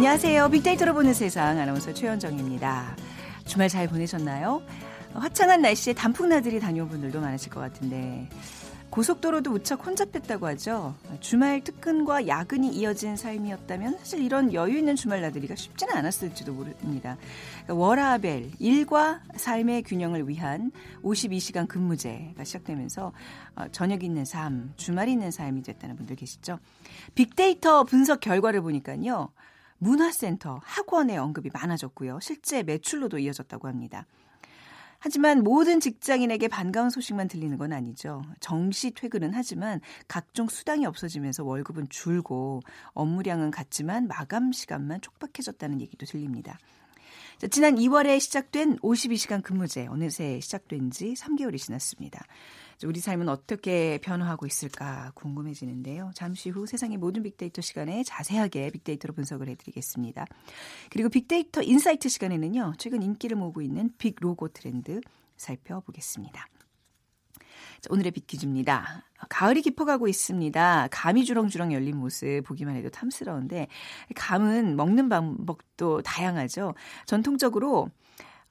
안녕하세요. 빅데이터로 보는 세상 아나운서 최현정입니다. 주말 잘 보내셨나요? 화창한 날씨에 단풍 나들이 다녀온 분들도 많으실 것 같은데 고속도로도 무척 혼잡했다고 하죠. 주말 특근과 야근이 이어진 삶이었다면 사실 이런 여유 있는 주말 나들이가 쉽지는 않았을지도 모릅니다. 그러니까 워라벨, 일과 삶의 균형을 위한 52시간 근무제가 시작되면서 어, 저녁 있는 삶, 주말 있는 삶이 됐다는 분들 계시죠. 빅데이터 분석 결과를 보니까요. 문화센터, 학원의 언급이 많아졌고요. 실제 매출로도 이어졌다고 합니다. 하지만 모든 직장인에게 반가운 소식만 들리는 건 아니죠. 정시 퇴근은 하지만 각종 수당이 없어지면서 월급은 줄고 업무량은 같지만 마감 시간만 촉박해졌다는 얘기도 들립니다. 자, 지난 2월에 시작된 52시간 근무제 어느새 시작된 지 3개월이 지났습니다. 우리 삶은 어떻게 변화하고 있을까 궁금해지는데요. 잠시 후 세상의 모든 빅데이터 시간에 자세하게 빅데이터로 분석을 해드리겠습니다. 그리고 빅데이터 인사이트 시간에는요. 최근 인기를 모으고 있는 big logo 트렌드 살펴보겠습니다. 자, 오늘의 빅퀴즈입니다. 가을이 깊어가고 있습니다. 감이 주렁주렁 열린 모습 보기만 해도 탐스러운데 감은 먹는 방법도 다양하죠. 전통적으로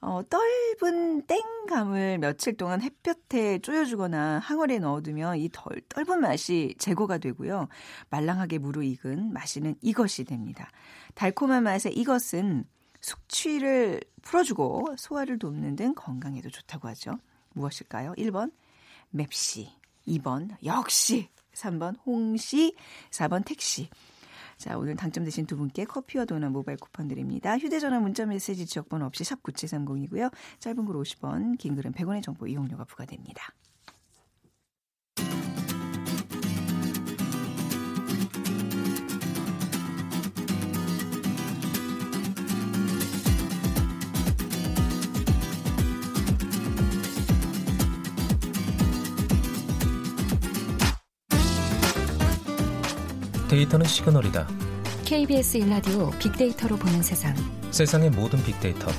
어, 떫은 땡감을 며칠 동안 햇볕에 쪼여주거나 항아리에 넣어두면 이 덜, 떫은 맛이 제거가 되고요. 말랑하게 무르익은 마시는 이것이 됩니다. 달콤한 맛의 이것은 숙취를 풀어주고 소화를 돕는 등 건강에도 좋다고 하죠. 무엇일까요? 1번 맵시, 2번 역시, 3번 홍시, 4번 택시. 자, 오늘 당첨되신 두 분께 커피와 도넛 모바일 쿠폰 드립니다. 휴대전화 문자 메시지 지역번호 없이 샵 9730이고요. 짧은 글 50원, 긴 글은 100원의 정보 이용료가 부과됩니다. 데이터는 시그널이다. KBS 일라디오 빅데이터로 보는 세상. 세상의 모든 빅데이터.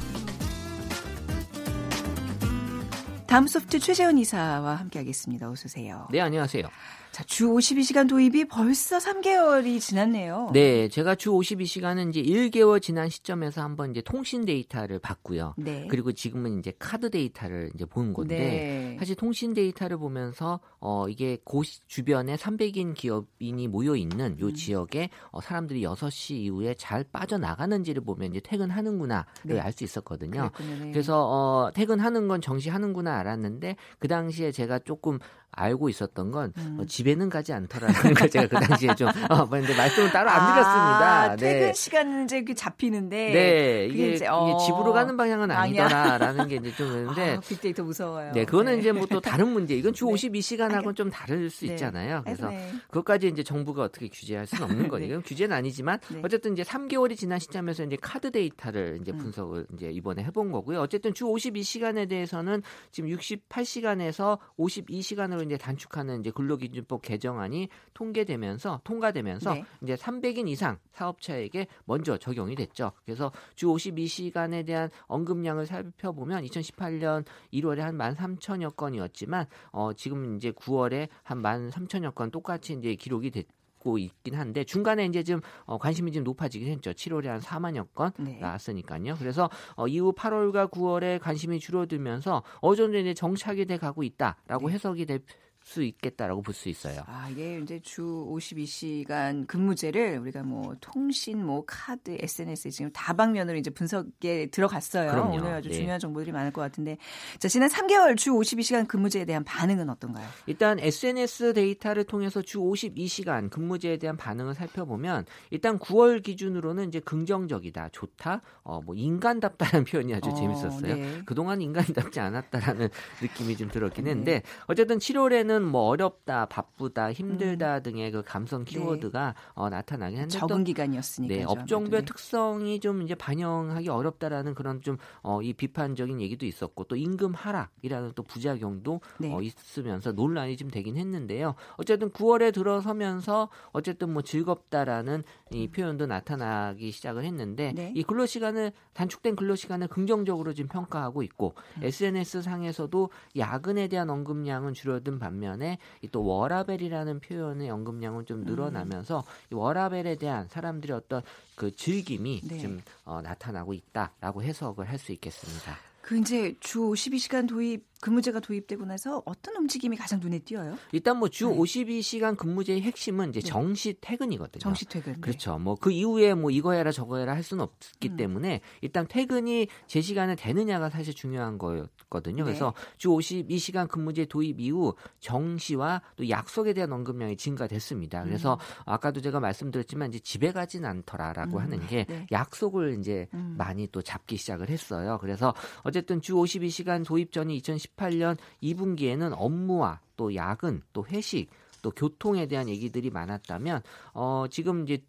다음 소프트 최재원 이사와 함께하겠습니다. 어서 오세요. 네, 안녕하세요. 자, 주 52시간 도입이 벌써 3개월이 지났네요. 네, 제가 주 52시간은 이제 1개월 지난 시점에서 한번 이제 통신 데이터를 봤고요. 네. 그리고 지금은 이제 카드 데이터를 이제 본 건데 네. 사실 통신 데이터를 보면서 어 이게 고 주변에 300인 기업인이 모여 있는 요 음. 지역에 어 사람들이 6시 이후에 잘 빠져나가는지를 보면 이제 퇴근하는구나를 네. 알수 있었거든요. 네. 그래서 어 퇴근하는 건 정시하는구나 알았는데 그 당시에 제가 조금 알고 있었던 건 음. 어, 집에는 가지 않더라는 걸 제가 그 당시에 좀 어, 근데 말씀을 따로 안 아, 드렸습니다. 네. 퇴근 시간은 이제 잡히는데 네 이게, 이제, 어... 이게 집으로 가는 방향은 아니더라라는 게 이제 좀 있는데 아, 빅데이터 무서워요. 네, 그거는 네. 이제 뭐 또 다른 문제. 이건 주 52시간하고는 좀 다를 수 네. 있잖아요. 그래서 네. 그것까지 이제 정부가 어떻게 규제할 수는 없는 거예요. 이건 규제는 아니지만 어쨌든 이제 3개월이 지난 시점에서 이제 카드 데이터를 이제 음. 분석을 음. 이제 이번에 해본 거고요. 어쨌든 주 52시간에 대해서는 지금 68시간에서 52시간으로 이제 단축하는 이제 근로기준법 개정안이 통계되면서 통과되면서 네. 이제 300인 이상 사업자에게 먼저 적용이 됐죠. 그래서 주 52시간에 대한 언급량을 살펴보면 2018년 1월에 한 13,000여 건이었지만 어 지금 이제 9월에 한 13,000여 건 똑같이 이제 기록이 됐 고 있긴 한데 중간에 이제 좀 어, 관심이 좀 높아지긴 했죠. 7월에 한 4만여 건 네. 나왔으니까요. 그래서 어, 이후 8월과 9월에 관심이 줄어들면서 어느 정도 이제 정착이 돼 가고 있다라고 네. 해석이 될 수 있겠다라고 볼 수 있어요. 아, 이게 이제 주 52시간 근무제를 우리가 뭐 통신, 뭐 카드, SNS 지금 다방면으로 이제 분석에 들어갔어요. 그럼요. 오늘 아주 네. 중요한 정보들이 많을 것 같은데. 자, 지난 3개월 주 52시간 근무제에 대한 반응은 어떤가요? 일단 SNS 데이터를 통해서 주 52시간 근무제에 대한 반응을 살펴보면 일단 9월 기준으로는 이제 긍정적이다, 좋다, 어, 뭐 인간답다라는 표현이 아주 어, 재밌었어요. 네. 그동안 인간답지 않았다라는 느낌이 좀 들었긴 네. 했는데 어쨌든 7월에는 때는 뭐 어렵다, 바쁘다, 힘들다 음. 등의 그 감성 네. 키워드가 네. 어, 나타나긴 한데 적응 기간이었으니까 네, 업종별 네. 특성이 좀 이제 반영하기 어렵다라는 그런 좀 어, 이 비판적인 얘기도 있었고 또 임금 하락이라는 또 부작용도 네. 어, 있으면서 논란이 좀 되긴 했는데요. 어쨌든 9월에 들어서면서 어쨌든 뭐 즐겁다라는 이 음. 표현도 나타나기 시작을 했는데 네. 이 근로 시간을 단축된 근로 시간을 긍정적으로 지금 평가하고 있고 음. SNS 상에서도 야근에 대한 언급량은 줄어든 반면 반면에 또 워라벨이라는 표현의 언급량은 좀 늘어나면서 음. 이 워라벨에 대한 사람들의 어떤 그 즐김이 네. 좀 어, 나타나고 있다라고 해석을 할 수 있겠습니다. 그 이제 주 52시간 도입 근무제가 도입되고 나서 어떤 움직임이 가장 눈에 띄어요? 일단 뭐 주 52시간 근무제의 핵심은 이제 네. 정시 퇴근이거든요. 정시 퇴근. 네. 그렇죠. 뭐 그 이후에 뭐 이거 해라 저거 해라 할 수는 없기 음. 때문에 일단 퇴근이 제 시간에 되느냐가 사실 중요한 거였거든요. 네. 그래서 주 52시간 근무제 도입 이후 정시와 또 약속에 대한 언급량이 증가됐습니다. 그래서 음. 아까도 제가 말씀드렸지만 이제 집에 가진 않더라라고 음. 하는 게 네. 약속을 이제 음. 많이 또 잡기 시작을 했어요. 그래서 어쨌든 주 52시간 도입 전이 2010 2018년 2분기에는 업무와 또 야근, 또 회식, 또 교통에 대한 얘기들이 많았다면 어 지금 이제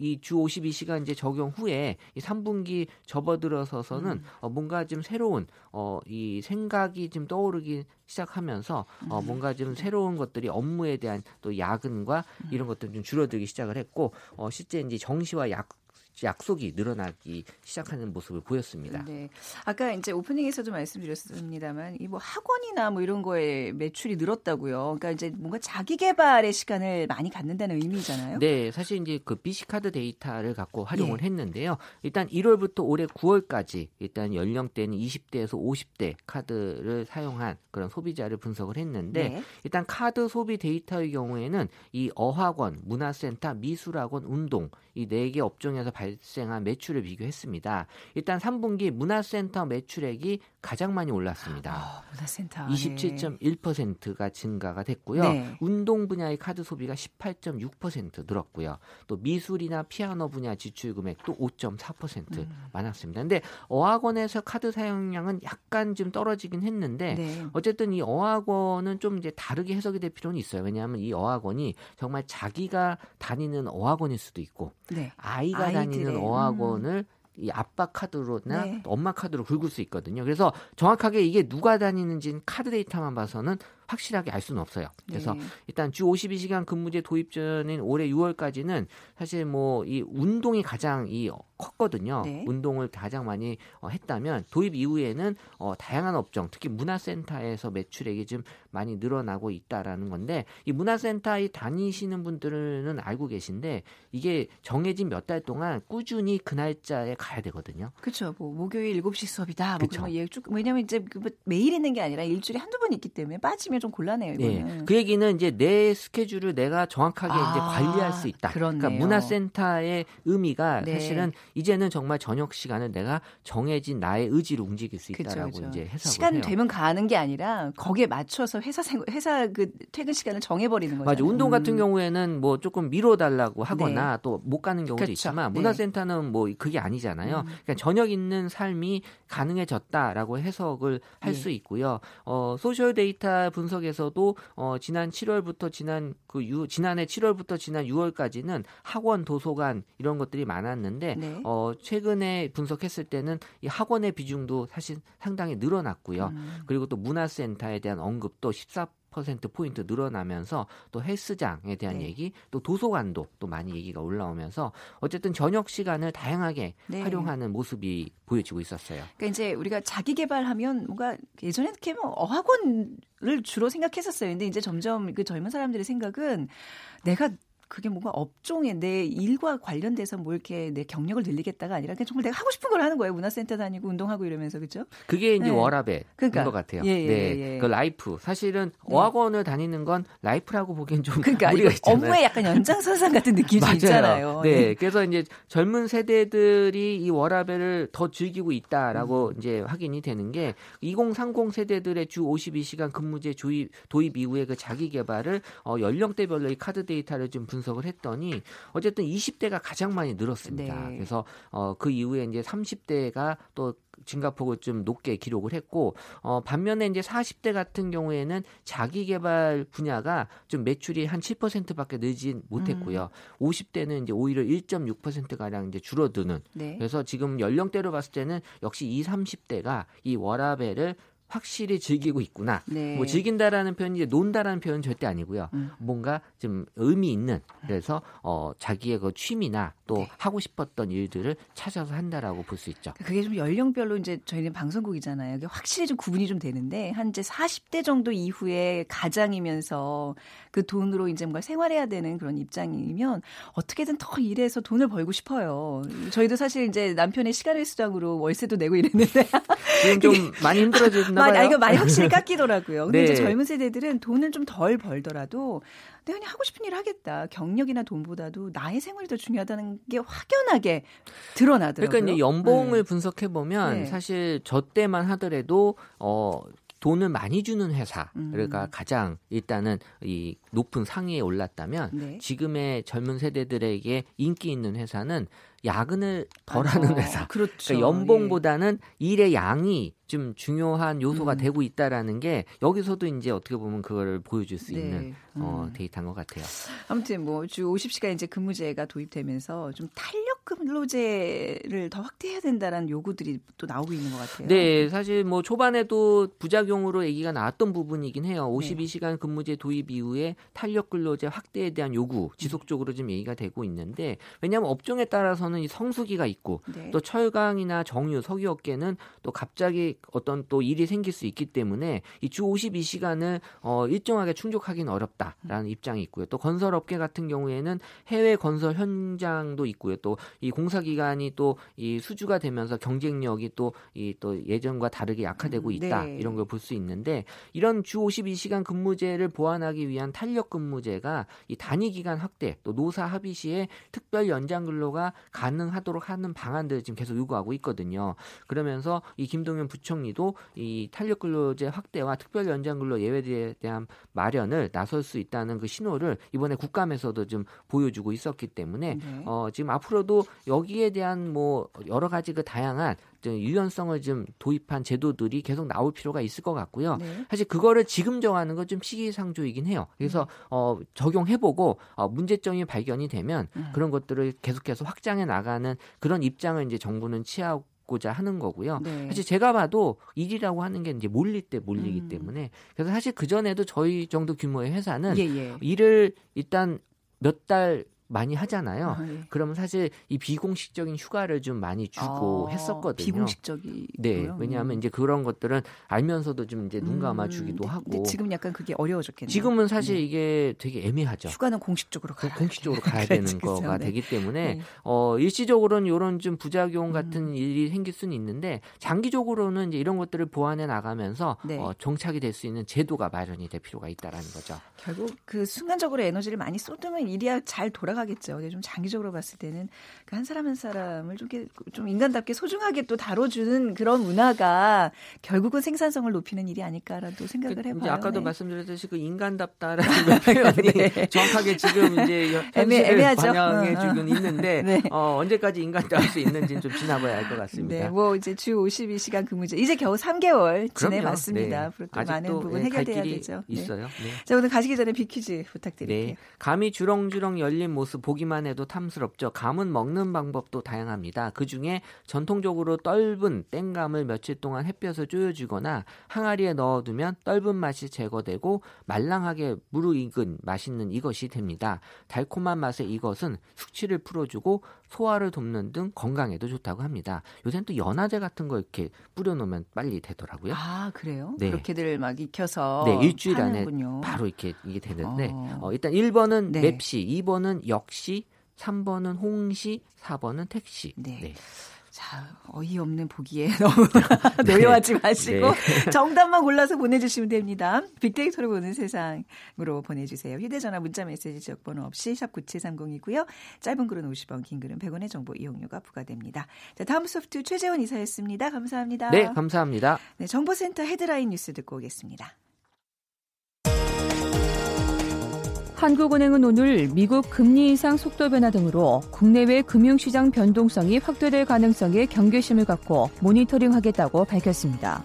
이 주 52시간 이제 적용 후에 이 3분기 접어들어서서는 음. 어 뭔가 좀 새로운 어이 생각이 좀 떠오르기 시작하면서 어 음. 뭔가 좀 새로운 것들이 업무에 대한 또 야근과 음. 이런 것들 좀 줄어들기 시작을 했고 어 실제 이제 정시와 약 약속이 늘어나기 시작하는 모습을 보였습니다. 네. 아까 이제 오프닝에서도 말씀드렸습니다만 이 뭐 학원이나 뭐 이런 거에 매출이 늘었다고요. 그러니까 이제 뭔가 자기 개발의 시간을 많이 갖는다는 의미잖아요. 네, 사실 이제 그 BC 카드 데이터를 갖고 활용을 네. 했는데요. 일단 1월부터 올해 9월까지 일단 연령대는 20대에서 50대 카드를 사용한 그런 소비자를 분석을 했는데 네. 일단 카드 소비 데이터의 경우에는 이 어학원, 문화센터, 미술학원, 운동 이 네 개 업종에서 발생한 매출을 비교했습니다. 일단 3분기 문화센터 매출액이 가장 많이 올랐습니다. 아, 문화센터 27.1%가 증가가 됐고요. 네. 운동 분야의 카드 소비가 18.6% 늘었고요. 또 미술이나 피아노 분야 지출 금액도 5.4% 음. 많았습니다. 근데 어학원에서 카드 사용량은 약간 좀 떨어지긴 했는데 네. 어쨌든 이 어학원은 좀 이제 다르게 해석이 될 필요는 있어요. 왜냐하면 이 어학원이 정말 자기가 다니는 어학원일 수도 있고 네. 아이가. 다니는 어학 원을 음. 이 아빠 카드로나 네. 엄마 카드로 긁을 수 있거든요. 그래서 정확하게 이게 누가 다니는지는 카드 데이터만 봐서는 확실하게 알 수는 없어요. 그래서 네. 일단 주 52시간 근무제 도입 전인 올해 6월까지는 사실 뭐 이 운동이 가장 이 컸거든요. 네. 운동을 가장 많이 어, 했다면 도입 이후에는 어, 다양한 업종, 특히 문화센터에서 매출액이 좀 많이 늘어나고 있다라는 건데 이 문화센터에 다니시는 분들은 알고 계신데 이게 정해진 몇 달 동안 꾸준히 그 날짜에 가야 되거든요. 그렇죠. 뭐 목요일 7시 수업이다. 뭐 그렇죠. 왜냐면 이제 그뭐 매일 있는 게 아니라 일주일에 한두 번 있기 때문에 빠지면 좀 곤란해요. 이거는. 네. 그 얘기는 이제 내 스케줄을 내가 정확하게 아, 이제 관리할 수 있다. 그렇네요. 그러니까 문화센터의 의미가 네. 사실은 이제는 정말 저녁 시간을 내가 정해진 나의 의지로 움직일 수 있다라고 그쵸, 그쵸. 이제 해석을 시간 해요. 되면 가는 게 아니라 거기에 맞춰서 회사 생 회사 그 퇴근 시간을 정해버리는 거죠. 맞아. 운동 같은 음. 경우에는 뭐 조금 미뤄달라고 하거나 네. 또못 가는 경우도 그쵸. 있지만 네. 문화센터는 뭐 그게 아니잖아요. 음. 그러니까 저녁 있는 삶이 가능해졌다라고 해석을 할수 네. 있고요. 어, social 데이터 분석에서도 어, 지난 7월부터 지난 그 유, 지난해 7월부터 지난 6월까지는 학원, 도서관 이런 것들이 많았는데 네. 어, 최근에 분석했을 때는 이 학원의 비중도 사실 상당히 늘어났고요. 음. 그리고 또 문화센터에 대한 언급도 14 퍼센트 포인트 늘어나면서 또 헬스장에 대한 네. 얘기, 또 도서관도 또 많이 얘기가 올라오면서 어쨌든 저녁 시간을 다양하게 네. 활용하는 모습이 보여지고 있었어요. 그러니까 이제 우리가 자기 개발하면 뭔가 예전에 이렇게 뭐 어학원을 주로 생각했었어요. 근데 이제 점점 그 젊은 사람들의 생각은 내가 그게 뭔가 업종에 내 일과 관련돼서 뭐 이렇게 내 경력을 늘리겠다가 아니라 그냥 정말 내가 하고 싶은 걸 하는 거예요. 문화센터 다니고 운동하고 이러면서 그죠? 그게 이제 네. 워라벨인 그러니까. 것 같아요. 예, 예, 네, 예. 그 life 사실은 네. 어학원을 다니는 건 life라고 보기엔 좀 그러니까 우리가 업무의 약간 연장선상 같은 느낌이 있잖아요. 네. 네, 그래서 이제 젊은 세대들이 이 워라벨을 더 즐기고 있다라고 음. 이제 확인이 되는 게 2030 세대들의 주 52시간 근무제 도입, 도입 이후에 그 자기 개발을 어, 연령대별로 이 카드 데이터를 좀 분. 분석을 했더니 어쨌든 20대가 가장 많이 늘었습니다. 네. 그래서 어, 그 이후에 이제 30대가 또 증가폭을 좀 높게 기록을 했고 어, 반면에 이제 40대 같은 경우에는 자기 개발 분야가 좀 매출이 한 7%밖에 늘진 못했고요. 음. 50대는 이제 오히려 1.6% 가량 이제 줄어드는. 네. 그래서 지금 연령대로 봤을 때는 역시 20, 30대가 이 워라벨을 확실히 즐기고 있구나. 네. 뭐 즐긴다라는 표현이 이제 논다라는 표현은 절대 아니고요. 음. 뭔가 좀 의미 있는 그래서 어 자기의 그 취미나 또 네. 하고 싶었던 일들을 찾아서 한다라고 볼 수 있죠. 그게 좀 연령별로 이제 저희는 방송국이잖아요. 이게 확실히 좀 구분이 좀 되는데 한 이제 40대 정도 이후에 가장이면서 그 돈으로 이제 뭔가 생활해야 되는 그런 입장이면 어떻게든 더 일해서 돈을 벌고 싶어요. 저희도 사실 이제 남편의 시간의 수당으로 월세도 내고 이랬는데 지금 좀 많이 힘들어졌나 봐요. 아, 이거 많이 확실히 깎이더라고요. 근데 네. 이제 젊은 세대들은 돈을 좀 덜 벌더라도 내가 그냥 하고 싶은 일을 하겠다. 경력이나 돈보다도 나의 생활이 더 중요하다는 게 확연하게 드러나더라고요. 그러니까 이제 연봉을 네. 분석해 보면 네. 사실 저 때만 하더라도 어 돈을 많이 주는 회사가 음. 가장 일단은 이 높은 상위에 올랐다면 네. 지금의 젊은 세대들에게 인기 있는 회사는 야근을 덜하는 어, 회사. 그렇죠. 그러니까 연봉보다는 예. 일의 양이 좀 중요한 요소가 음. 되고 있다라는 게 여기서도 이제 어떻게 보면 그거를 보여줄 수 네. 있는 어, 음. 데이터인 것 같아요. 아무튼 뭐 주 50시간 이제 근무제가 도입되면서 좀 탄력 근로제를 더 확대해야 된다라는 요구들이 또 나오고 있는 것 같아요. 네, 사실 뭐 초반에도 부작용으로 얘기가 나왔던 부분이긴 해요. 52시간 근무제 도입 이후에 탄력 근로제 확대에 대한 요구 지속적으로 좀 얘기가 되고 있는데 왜냐하면 업종에 따라서는 이 성수기가 있고 네. 또 철강이나 정유, 석유 업계는 또 갑자기 어떤 또 일이 생길 수 있기 때문에 이 주 52시간을 어, 일정하게 충족하기는 어렵다라는 입장이 있고요. 또 건설업계 같은 경우에는 해외 건설 현장도 있고요. 또 이 공사 기간이 또 이 수주가 되면서 경쟁력이 또 이 또 예전과 다르게 약화되고 음, 있다 네. 이런 걸 볼 수 있는데 이런 주 52시간 근무제를 보완하기 위한 탄력 근무제가 이 단위 기간 확대 또 노사 합의 시에 특별 연장 근로가 가능하도록 하는 방안들을 지금 계속 요구하고 있거든요. 그러면서 이 김동연 부 총리도 이 탄력 근로제 확대와 특별 연장 근로 예외에 대한 마련을 나설 수 있다는 그 신호를 이번에 국감에서도 좀 보여주고 있었기 때문에 네. 어 지금 앞으로도 여기에 대한 뭐 여러 가지 그 다양한 유연성을 좀 도입한 제도들이 계속 나올 필요가 있을 것 같고요. 네. 사실 그거를 지금 정하는 건 좀 시기상조이긴 해요. 그래서 음. 어, 적용해보고 어, 문제점이 발견이 되면 음. 그런 것들을 계속해서 확장해 나가는 그런 입장을 이제 정부는 취하고 고자 하는 거고요. 네. 사실 제가 봐도 일이라고 하는 게 이제 몰릴 때 몰리기 음. 때문에 그래서 사실 그 전에도 저희 정도 규모의 회사는 예, 예. 일을 일단 몇달 많이 하잖아요. 아, 예. 그러면 사실 이 비공식적인 휴가를 좀 많이 주고 아, 했었거든요. 비공식적이 네, 왜냐하면 음. 이제 그런 것들은 알면서도 좀 이제 눈 감아주기도 음, 하고. 지금 약간 그게 어려워졌겠네요. 지금은 사실 네. 이게 되게 애매하죠. 휴가는 공식적으로 가야 공식적으로 가야 되는 그렇죠, 거가 네. 되기 때문에 네. 어 일시적으로는 이런 좀 부작용 같은 음. 일이 생길 수는 있는데 장기적으로는 이제 이런 것들을 보완해 나가면서 네. 어, 정착이 될 수 있는 제도가 마련이 될 필요가 있다라는 거죠. 결국 그 순간적으로 에너지를 많이 쏟으면 일이야 잘 돌아가. 하겠죠. 근데 좀 장기적으로 봤을 때는 그 한 사람 한 사람을 좀, 좀 인간답게 소중하게 또 다뤄주는 그런 문화가 결국은 생산성을 높이는 일이 아닐까라도 생각을 그, 해봐요. 이제 아까도 네. 말씀드렸듯이 그 인간답다라는 표현이 네. 정확하게 지금 이제 현실을 반영해주고 어, 어. 있는데 네. 어, 언제까지 인간답할 수 있는지는 좀 지나봐야 알 것 같습니다. 네, 뭐 이제 주 52시간 근무제 이제 겨우 3개월 지내봤습니다. 네. 앞으로 또 많은 부분 네, 해결돼야 되죠. 네. 있어요. 네. 자 오늘 가시기 전에 비퀴즈 부탁드릴게요. 네. 감이 주렁주렁 열린 모습 모습 보기만 해도 탐스럽죠. 감은 먹는 방법도 다양합니다. 그 중에 전통적으로 떫은 땡감을 며칠 동안 햇볕을 쪼여주거나 항아리에 넣어두면 떫은 맛이 제거되고 말랑하게 무르익은 맛있는 이것이 됩니다. 달콤한 맛의 이것은 숙취를 풀어주고 소화를 돕는 등 건강에도 좋다고 합니다. 요새는 또 연화제 같은 거 이렇게 뿌려놓으면 빨리 되더라고요. 아 그래요? 네. 그렇게들 막 익혀서 네 일주일 안에 바로 이렇게 이게 되는데 어. 어, 일단 1번은 네. 맵시, 2번은 역시, 3번은 홍시, 4번은 택시. 네. 네. 자, 어이없는 보기에 너무 네. 노여하지 마시고 네. 정답만 골라서 보내주시면 됩니다. 빅데이터를 보는 세상으로 보내주세요. 휴대전화 문자메시지 지역번호 없이 샵 9730이고요. 짧은 글은 50원, 긴 글은 100원의 정보 이용료가 부과됩니다. 자, 다음 소프트 최재원 이사였습니다. 감사합니다. 네, 감사합니다. 네, 정보센터 헤드라인 뉴스 듣고 오겠습니다. 한국은행은 오늘 미국 금리 인상 속도 변화 등으로 국내외 금융시장 변동성이 확대될 가능성에 경계심을 갖고 모니터링하겠다고 밝혔습니다.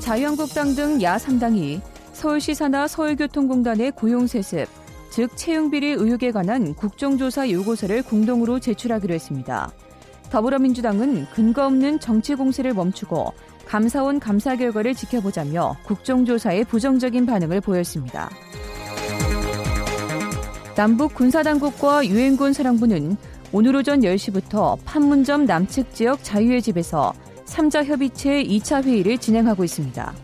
자유한국당 등 야3당이 서울시사나 서울교통공단의 고용세습, 즉 채용비리 의혹에 관한 국정조사 요구서를 공동으로 제출하기로 했습니다. 더불어민주당은 근거 없는 정치 공세를 멈추고 감사원 감사 결과를 지켜보자며 국정조사에 부정적인 반응을 보였습니다. 남북 군사당국과 유엔군 사령부는 오늘 오전 10시부터 판문점 남측 지역 자유의 집에서 3자 협의체 2차 회의를 진행하고 있습니다.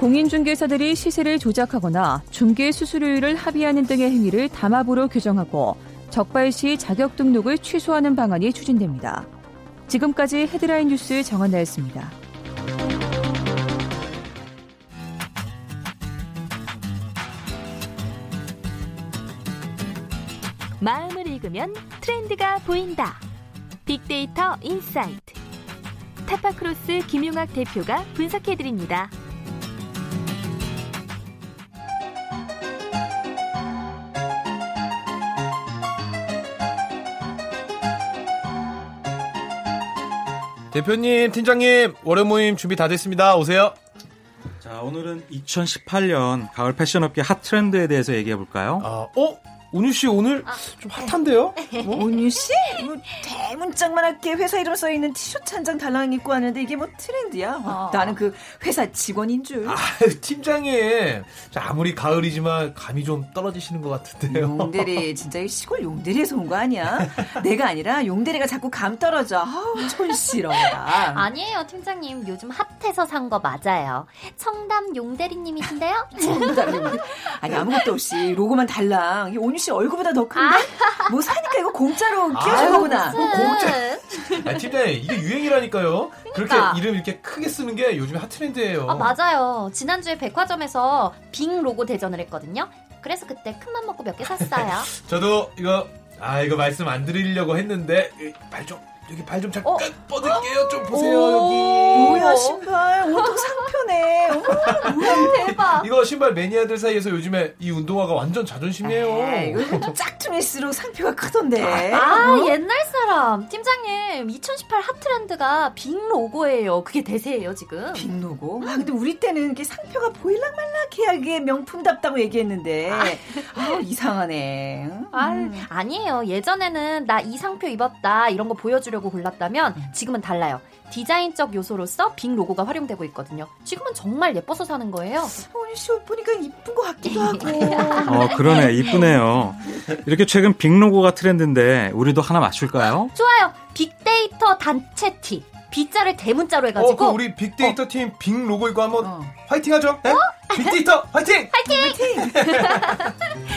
공인중개사들이 시세를 조작하거나 중개 수수료율을 합의하는 등의 행위를 담합으로 규정하고 적발 시 자격 등록을 취소하는 방안이 추진됩니다. 지금까지 헤드라인 뉴스 정한나였습니다. 마음을 읽으면 트렌드가 보인다. 빅데이터 insight. 타파크로스 김용학 대표가 분석해드립니다. 대표님, 팀장님, 월요 모임 준비 다 됐습니다. 오세요. 자, 오늘은 2018년 가을 패션업계 핫 트렌드에 대해서 얘기해 볼까요? 아, 어? 온유 씨 오늘 아, 좀 핫한데요? 뭐? 온유 씨? 뭐 대문짝만 하게 회사 이름 써 있는 티셔츠 한 장 달랑 입고 왔는데 이게 뭐 트렌드야? 어. 나는 그 회사 직원인 줄. 아, 팀장님. 아무리 가을이지만 감이 좀 떨어지시는 것 같은데요. 용대리 진짜 시골 용대리에서 온 거 아니야? 내가 아니라 용대리가 자꾸 감 떨어져. 아우 촌싫어야. 아니에요 팀장님. 요즘 핫해서 산 거 맞아요. 청담 용대리님이신데요? 청담 용대리. 아니 아무것도 없이 로고만 달랑. 온유 씨 얼굴보다 더 큰데? 아. 뭐 사니까 이거 공짜로 끼워준 거구나. 뭐 공짜. 아, 팀장님, 이게 유행이라니까요. 그러니까. 그렇게 이름 이렇게 크게 쓰는 게 요즘 핫 트렌드예요. 아, 맞아요. 지난주에 백화점에서 빙 로고 대전을 했거든요. 그래서 그때 큰 맘 먹고 몇 개 샀어요. 저도 이거, 아, 이거 말씀 안 드리려고 했는데, 말 좀. 여기 발 좀 잠깐 어? 뻗을게요. 좀 보세요, 여기. 뭐야, 신발. 온통 상표네. 어머, 대박. 이거 신발 매니아들 사이에서 요즘에 이 운동화가 완전 자존심이에요. 요즘 또 짝퉁일수록 상표가 크던데. 아, 어? 옛날 사람. 팀장님, 2018 핫트렌드가 빅 로고예요. 그게 대세예요, 지금. 빅 로고? 아, 근데 우리 때는 이게 상표가 보일락말락해야 이게 명품답다고 얘기했는데. 아, 이상하네. 아, 아니에요. 예전에는 나 이 상표 입었다. 이런 거 보여주려 보여주려고 골랐다면 지금은 달라요. 디자인적 요소로서 빅 로고가 활용되고 있거든요. 지금은 정말 예뻐서 사는 거예요. 아니 씨옷 보니까 이쁜 것 같기도 하고. 어 그러네 이쁘네요. 이렇게 최근 빅 로고가 트렌드인데 우리도 하나 맞출까요? 좋아요. 빅데이터 단체 티. B자를 대문자로 해가지고. 어, 우리 빅데이터 어. 팀빅 로고 이거 한번 어. 화이팅하죠. 네? 어? 빅데이터 화이팅! 화이팅! 화이팅!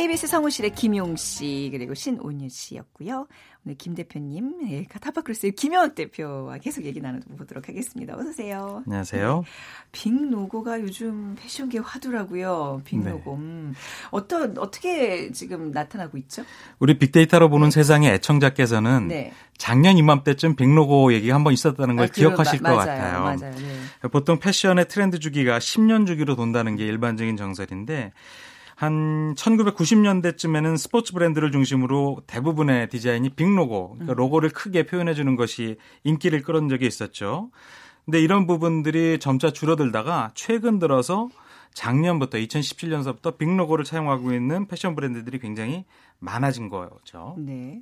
KBS 성우실의 김용 씨 그리고 신온유 씨였고요. 오늘 김 대표님, 예, 타파크루스의 김영학 대표와 계속 얘기 나눠보도록 하겠습니다. 어서 오세요. 안녕하세요. 네. 빅 로고가 요즘 패션계 화두라고요. 빅 네. 로고. 음, 어떤 어떻게 지금 나타나고 있죠? 우리 빅데이터로 보는 세상의 애청자께서는 네. 작년 이맘때쯤 빅 로고 얘기가 한번 있었다는 걸 아, 기억하실 마, 것 맞아요, 같아요. 맞아요. 네. 보통 패션의 트렌드 주기가 10년 주기로 돈다는 게 일반적인 정설인데 한 1990년대쯤에는 스포츠 브랜드를 중심으로 대부분의 디자인이 빅 로고, 그러니까 음. 로고를 크게 표현해 주는 것이 인기를 끌은 적이 있었죠. 근데 이런 부분들이 점차 줄어들다가 최근 들어서 작년부터 2017년서부터 빅 로고를 사용하고 있는 패션 브랜드들이 굉장히 많아진 거죠. 네.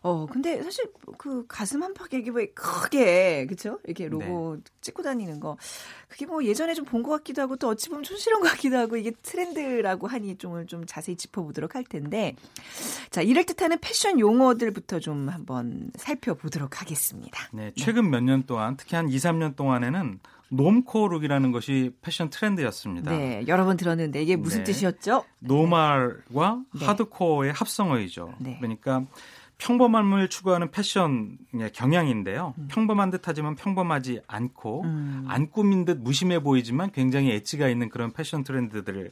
어, 근데 사실 그 가슴 한파격이 왜 크게, 그쵸? 이렇게 로고 네. 찍고 다니는 거. 그게 뭐 예전에 좀 본 것 같기도 하고 또 어찌 보면 촌스러운 것 같기도 하고 이게 트렌드라고 하니 좀, 좀 자세히 짚어보도록 할 텐데. 자, 이럴 듯하는 패션 용어들부터 좀 한번 살펴보도록 하겠습니다. 네, 최근 몇년 동안, 특히 한 2, 3년 동안에는 놈코룩이라는 것이 패션 트렌드였습니다. 네, 여러 번 들었는데 이게 무슨 네. 뜻이었죠? 노말과 네. 하드코어의 합성어이죠. 네. 그러니까 평범함을 추구하는 패션 경향인데요. 음. 평범한 듯하지만 평범하지 않고 음. 안 꾸민 듯 무심해 보이지만 굉장히 엣지가 있는 그런 패션 트렌드들을 어,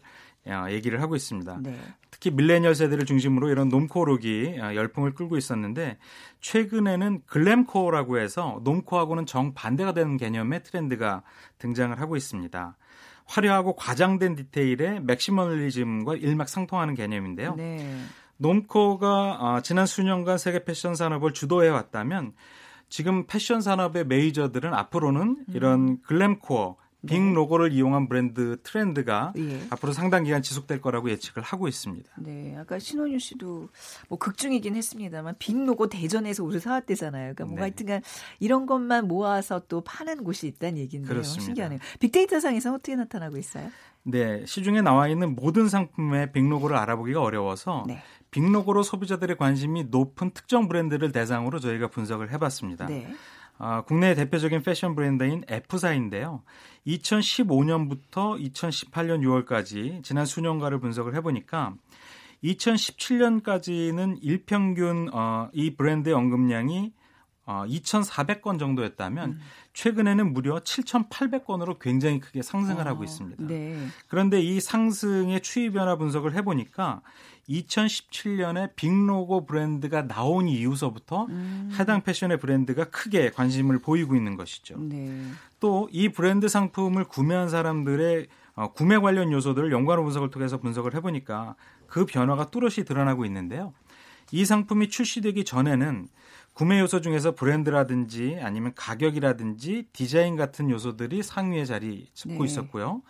얘기를 하고 있습니다. 네. 특히 밀레니얼 세대를 중심으로 이런 normcore look이 어, 열풍을 끌고 있었는데 최근에는 glamcore라고 해서 놈코하고는 정반대가 되는 개념의 트렌드가 등장을 하고 있습니다. 화려하고 과장된 디테일에 maximalism과 일맥상통하는 개념인데요. 네. 놈코가 아, 지난 수년간 세계 패션 산업을 주도해 왔다면 지금 패션 산업의 메이저들은 앞으로는 이런 음. 글램코어 빅 네. 로고를 이용한 브랜드 트렌드가 예. 앞으로 상당 기간 지속될 거라고 예측을 하고 있습니다. 네, 아까 신원유 씨도 뭐 극중이긴 했습니다만 빅 로고 대전에서 우리 사왔대잖아요. 그러니까 뭐 네. 하여튼간 이런 것만 모아서 또 파는 곳이 있다는 얘기인데요. 그렇습니다. 신기하네요. 빅데이터 상에서 어떻게 나타나고 있어요? 네, 시중에 나와 있는 모든 상품의 빅 로고를 알아보기가 어려워서 네. 빅 로고로 소비자들의 관심이 높은 특정 브랜드를 대상으로 저희가 분석을 해봤습니다. 네. 아, 국내 대표적인 패션 브랜드인 F사인데요. 2015년부터 2018년 6월까지 지난 수년가를 분석을 해보니까 2017년까지는 일평균 어, 이 브랜드의 언급량이 어, 2,400건 정도였다면 음. 최근에는 무려 7,800건으로 굉장히 크게 상승을 아, 하고 있습니다. 네. 그런데 이 상승의 추이 변화 분석을 해보니까 2017년에 빅로고 브랜드가 나온 이후서부터 음. 해당 패션의 브랜드가 크게 관심을 보이고 있는 것이죠. 네. 또이 브랜드 상품을 구매한 사람들의 어, 구매 관련 요소들을 연관어 분석을 통해서 분석을 해보니까 그 변화가 뚜렷이 드러나고 있는데요. 이 상품이 출시되기 전에는 구매 요소 중에서 브랜드라든지 아니면 가격이라든지 디자인 같은 요소들이 상위에 자리 잡고 네. 있었고요.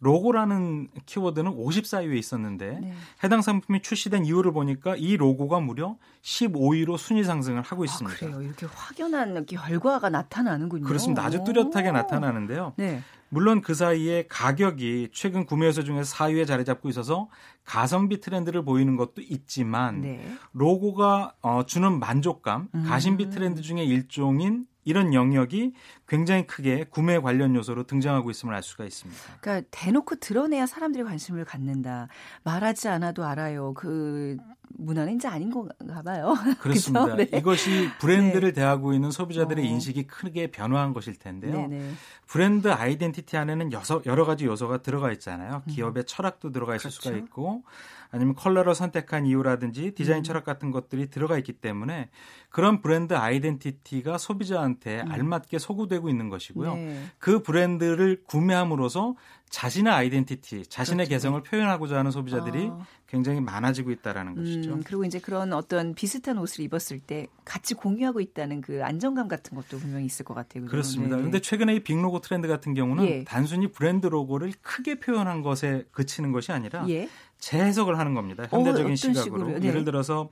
로고라는 키워드는 54위에 있었는데 네. 해당 상품이 출시된 이유를 보니까 이 로고가 무려 15위로 순위 상승을 하고 아, 있습니다. 아, 그래요. 이렇게 확연한 결과가 나타나는군요. 그렇습니다. 아주 뚜렷하게 나타나는데요. 네. 물론 그 사이에 가격이 최근 구매 요소 중에서 4위에 자리 잡고 있어서 가성비 트렌드를 보이는 것도 있지만 네. 로고가 어, 주는 만족감, 음. 가심비 트렌드 중에 일종인 이런 영역이 굉장히 크게 구매 관련 요소로 등장하고 있음을 알 수가 있습니다. 그러니까 대놓고 드러내야 사람들이 관심을 갖는다. 말하지 않아도 알아요. 그 문화는 이제 아닌 건가 봐요. 그렇습니다. 네. 이것이 브랜드를 네. 대하고 있는 소비자들의 어. 인식이 크게 변화한 것일 텐데요. 네네. 네. 브랜드 아이덴티티 안에는 여러 가지 요소가 들어가 있잖아요. 음. 기업의 음. 철학도 들어가 있을 그렇죠. 수가 있고 아니면 컬러를 선택한 이유라든지 디자인 음. 철학 같은 것들이 들어가 있기 때문에 그런 브랜드 아이덴티티가 소비자한테 음. 알맞게 소구되고 있는 것이고요. 네. 그 브랜드를 구매함으로써 자신의 아이덴티티, 자신의 그렇죠. 개성을 표현하고자 하는 소비자들이 어. 굉장히 많아지고 있다라는 음, 것이죠. 그리고 이제 그런 어떤 비슷한 옷을 입었을 때 같이 공유하고 있다는 그 안정감 같은 것도 분명히 있을 것 같아요. 그렇습니다. 그런데 최근에 이 big 로고 트렌드 같은 경우는 예. 단순히 브랜드 로고를 크게 표현한 것에 그치는 것이 아니라 예. 재해석을 하는 겁니다. 현대적인 어, 시각으로. 네. 예를 들어서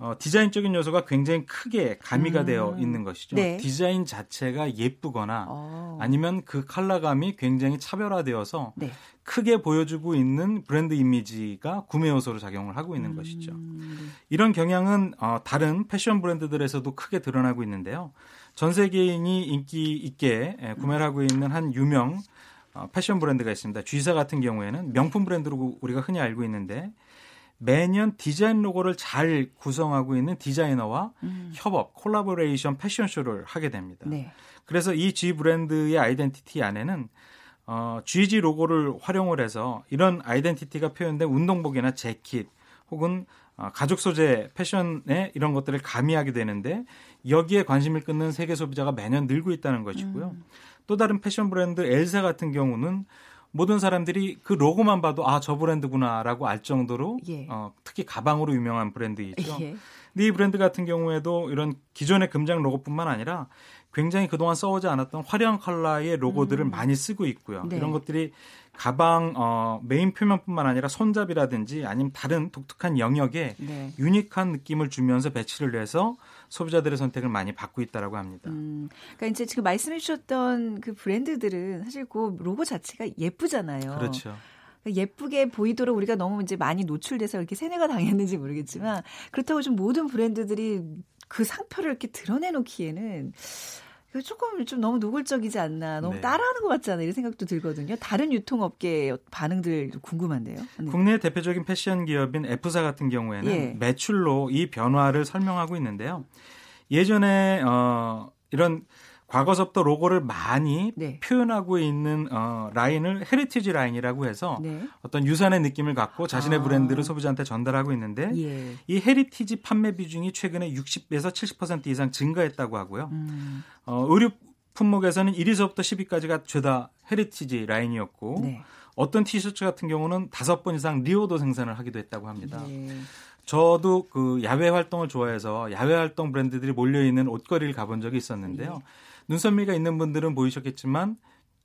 어, 디자인적인 요소가 굉장히 크게 가미가 음. 되어 있는 것이죠. 네. 디자인 자체가 예쁘거나 어. 아니면 그 컬러감이 굉장히 차별화되어서 네. 크게 보여주고 있는 브랜드 이미지가 구매 요소로 작용을 하고 있는 음. 것이죠. 이런 경향은 어, 다른 패션 브랜드들에서도 크게 드러나고 있는데요. 전 세계인이 인기 있게 예, 구매를 하고 있는 한 유명 어, 패션 브랜드가 있습니다. G사 같은 경우에는 명품 브랜드로 우리가 흔히 알고 있는데 매년 디자인 로고를 잘 구성하고 있는 디자이너와 음. 협업, 콜라보레이션 패션쇼를 하게 됩니다. 네. 그래서 이 G 브랜드의 아이덴티티 안에는 어, GG 로고를 활용을 해서 이런 아이덴티티가 표현된 운동복이나 재킷 혹은 어, 가죽 소재 패션에 이런 것들을 가미하게 되는데 여기에 관심을 갖는 세계 소비자가 매년 늘고 있다는 것이고요. 음. 또 다른 패션 브랜드 L사 같은 경우는 모든 사람들이 그 로고만 봐도 아 저 브랜드구나라고 알 정도로 예. 어, 특히 가방으로 유명한 브랜드이죠. 예. 근데 이 브랜드 같은 경우에도 이런 기존의 금장 로고뿐만 아니라 굉장히 그동안 써오지 않았던 화려한 컬러의 로고들을 음. 많이 쓰고 있고요. 네. 이런 것들이 가방 어, 메인 표면뿐만 아니라 손잡이라든지 아니면 다른 독특한 영역에 네. unique한 느낌을 주면서 배치를 해서 소비자들의 선택을 많이 받고 있다라고 합니다. 음, 그러니까 이제 지금 말씀해 주셨던 그 브랜드들은 사실 그 로고 자체가 예쁘잖아요. 그렇죠. 그러니까 예쁘게 보이도록 우리가 너무 이제 많이 노출돼서 이렇게 세뇌가 당했는지 모르겠지만 그렇다고 좀 모든 브랜드들이 그 상표를 이렇게 드러내놓기에는 조금 좀 너무 노골적이지 않나, 너무 네. 따라하는 것 같지 않나 이런 생각도 들거든요. 다른 유통업계 반응들 궁금한데요. 네. 국내 대표적인 패션 기업인 F사 같은 경우에는 예. 매출로 이 변화를 설명하고 있는데요. 예전에 어 이런 과거서부터 로고를 많이 네. 표현하고 있는 어, 라인을 heritage 라인이라고 해서 네. 어떤 유산의 느낌을 갖고 자신의 아. 브랜드를 소비자한테 전달하고 있는데 예. 이 heritage 판매 비중이 최근에 60에서 70% 이상 증가했다고 하고요. 음. 어, 의류 품목에서는 1위서부터 10위까지가 죄다 heritage 라인이었고 네. 어떤 티셔츠 같은 경우는 다섯 번 이상 reorder 생산을 하기도 했다고 합니다. 네. 저도 그 야외 활동을 좋아해서 야외 활동 브랜드들이 몰려 있는 옷거리를 가본 적이 있었는데요. 네. 눈썰미가 있는 분들은 보이셨겠지만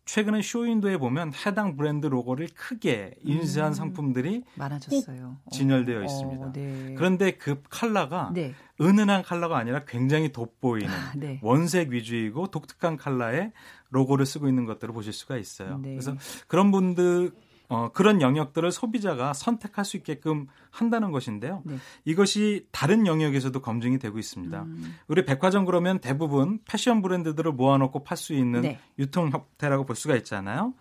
최근에 쇼윈도에 보면 해당 브랜드 로고를 크게 인쇄한 음. 상품들이 많아졌어요. 진열되어 어, 있습니다. 네. 그런데 그 컬러가 네. 은은한 컬러가 아니라 굉장히 돋보이는 아, 네. 원색 위주이고 독특한 컬러의 로고를 쓰고 있는 것들을 보실 수가 있어요. 네. 그래서 그런 분들 어, 그런 영역들을 소비자가 선택할 수 있게끔 한다는 것인데요. 네. 이것이 다른 영역에서도 검증이 되고 있습니다. 음. 우리 백화점 그러면 대부분 패션 브랜드들을 모아놓고 팔 수 있는 네. 유통 형태라고 볼 수가 있잖아요.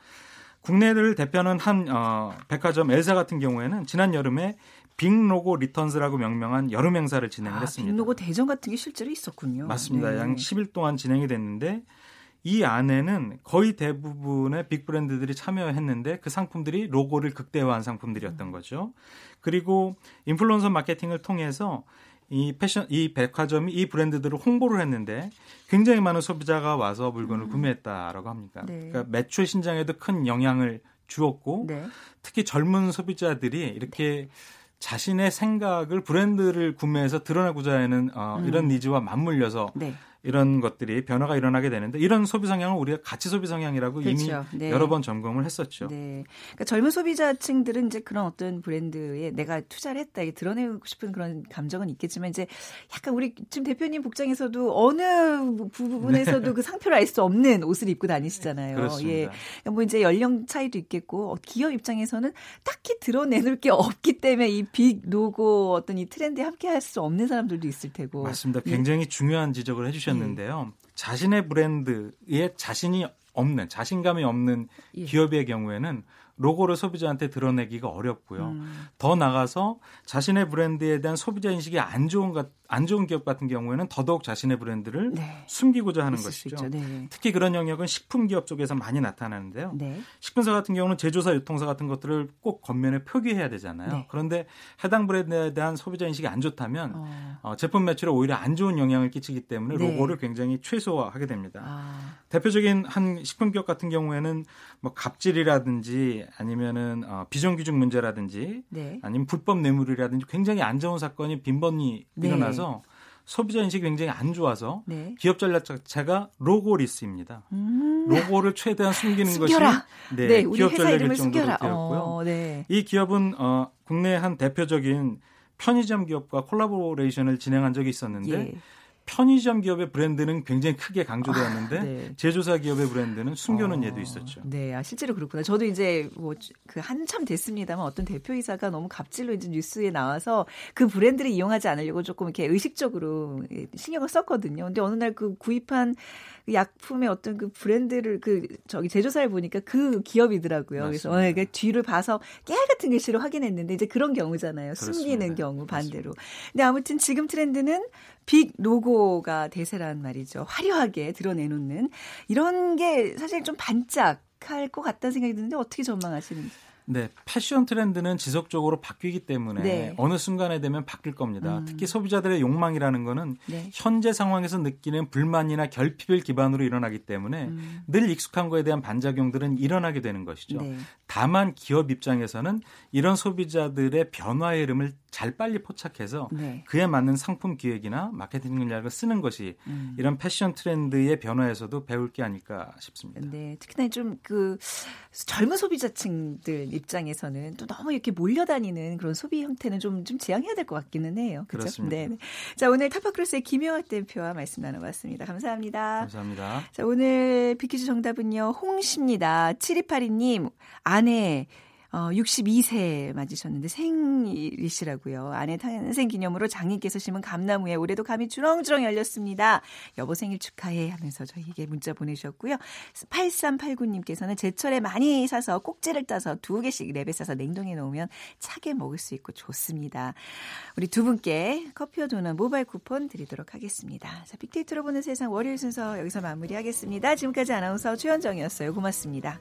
국내를 대표하는 한 어, 백화점 L사 같은 경우에는 지난 여름에 big 로고 returns라고 명명한 여름 행사를 진행을 아, 했습니다. big 로고 대전 같은 게 실제로 있었군요. 맞습니다. 네. 약 10일 동안 진행이 됐는데 이 안에는 거의 대부분의 빅 브랜드들이 참여했는데 그 상품들이 로고를 극대화한 상품들이었던 거죠. 그리고 인플루언서 마케팅을 통해서 이 패션 이 백화점이 이 브랜드들을 홍보를 했는데 굉장히 많은 소비자가 와서 물건을 음. 구매했다라고 합니다. 네. 그러니까 매출 신장에도 큰 영향을 주었고 네. 특히 젊은 소비자들이 이렇게 자신의 생각을 브랜드를 구매해서 드러내고자 하는 어, 음. 이런 니즈와 맞물려서 네. 이런 것들이 변화가 일어나게 되는데 이런 소비 성향을 우리가 가치 소비 성향이라고 그렇죠. 이미 네. 여러 번 점검을 했었죠. 네. 그러니까 젊은 소비자층들은 이제 그런 어떤 브랜드에 내가 투자를 했다 이게 드러내고 싶은 그런 감정은 있겠지만 이제 약간 우리 지금 대표님 복장에서도 어느 부분에서도 네. 그 상표를 알 수 없는 옷을 입고 다니시잖아요. 그렇습니다. 예. 그러니까 뭐 이제 연령 차이도 있겠고 어, 기업 입장에서는 딱히 드러내놓을 게 없기 때문에 이 빅 로고 어떤 이 트렌드에 함께 할 수 없는 사람들도 있을 테고. 맞습니다. 예. 굉장히 예. 중요한 지적을 해주셨 하셨는데요. 예. 자신의 브랜드에 자신이 없는 자신감이 없는 예. 기업의 경우에는 로고를 소비자한테 드러내기가 어렵고요. 음. 더 나가서 자신의 브랜드에 대한 소비자 인식이 안 좋은 것, 안 좋은 기업 같은 경우에는 더더욱 자신의 브랜드를 네. 숨기고자 하는 것이죠. 네. 특히 그런 영역은 식품 기업 쪽에서 많이 나타나는데요. 네. 식품사 같은 경우는 제조사, 유통사 같은 것들을 꼭 겉면에 표기해야 되잖아요. 네. 그런데 해당 브랜드에 대한 소비자 인식이 안 좋다면 어. 어, 제품 매출에 오히려 안 좋은 영향을 끼치기 때문에 네. 로고를 굉장히 최소화하게 됩니다. 아. 대표적인 한 식품 기업 같은 경우에는 뭐 갑질이라든지 아니면은 어, 비정규직 문제라든지 네. 아니면 불법 뇌물이라든지 굉장히 안 좋은 사건이 빈번히 네. 일어나서 소비자 인식이 굉장히 안 좋아서 네. 기업 전략 자체가 로고 리스입니다. 음. 로고를 최대한 숨기는 숨겨라. 것이 네, 네 기업 전략일 정도로 되었고요. 어, 네. 이 기업은 어, 국내 한 대표적인 편의점 기업과 콜라보레이션을 진행한 적이 있었는데 예. 편의점 기업의 브랜드는 굉장히 크게 강조되었는데 아, 네. 제조사 기업의 브랜드는 숨겨놓은 어, 예도 있었죠. 네, 아, 실제로 그렇구나. 저도 이제 뭐 그 한참 됐습니다만 어떤 대표이사가 너무 갑질로 이제 뉴스에 나와서 그 브랜드를 이용하지 않으려고 조금 이렇게 의식적으로 신경을 썼거든요. 근데 어느 날 그 구입한 그 약품의 어떤 그 브랜드를 그 저기 제조사를 보니까 그 기업이더라고요. 맞습니다. 그래서 어, 그 뒤를 봐서 깨알 같은 글씨를 확인했는데 이제 그런 경우잖아요. 그렇습니다. 숨기는 경우 반대로. 맞습니다. 근데 아무튼 지금 트렌드는 빅 로고가 대세란 말이죠. 화려하게 드러내놓는 이런 게 사실 좀 반짝 할 것 같다는 생각이 드는데 어떻게 전망하시는지. 네, 패션 트렌드는 지속적으로 바뀌기 때문에 네. 어느 순간에 되면 바뀔 겁니다. 음. 특히 소비자들의 욕망이라는 거는 네. 현재 상황에서 느끼는 불만이나 결핍을 기반으로 일어나기 때문에 음. 늘 익숙한 거에 대한 반작용들은 일어나게 되는 것이죠. 네. 다만 기업 입장에서는 이런 소비자들의 변화의 흐름을 잘 빨리 포착해서 네. 그에 맞는 상품 기획이나 마케팅 전략을 쓰는 것이 음. 이런 패션 트렌드의 변화에서도 배울 게 아닐까 싶습니다. 네, 특히나 좀 그 젊은 소비자층들 입장에서는 또 너무 이렇게 몰려다니는 그런 소비 형태는 좀, 좀 지양해야 될 것 같기는 해요. 그렇죠? 그렇습니다. 네. 자, 오늘 타파크로스의 김영학 대표와 말씀 나눠봤습니다. 감사합니다. 감사합니다. 자, 오늘 big 퀴즈 정답은요, 홍씨입니다. 7282님, 아내, 어, 62세 맞으셨는데 생일이시라고요. 아내 탄생 기념으로 장인께서 심은 감나무에 올해도 감이 주렁주렁 열렸습니다. 여보 생일 축하해 하면서 저희에게 문자 보내주셨고요. 8389님께서는 제철에 많이 사서 꼭지를 따서 두 개씩 랩에 싸서 냉동에 놓으면 차게 먹을 수 있고 좋습니다. 우리 두 분께 커피와 도넛 모바일 쿠폰 드리도록 하겠습니다. 자, 빅데이터로 보는 세상 월요일 순서 여기서 마무리하겠습니다. 지금까지 아나운서 최현정이었어요. 고맙습니다.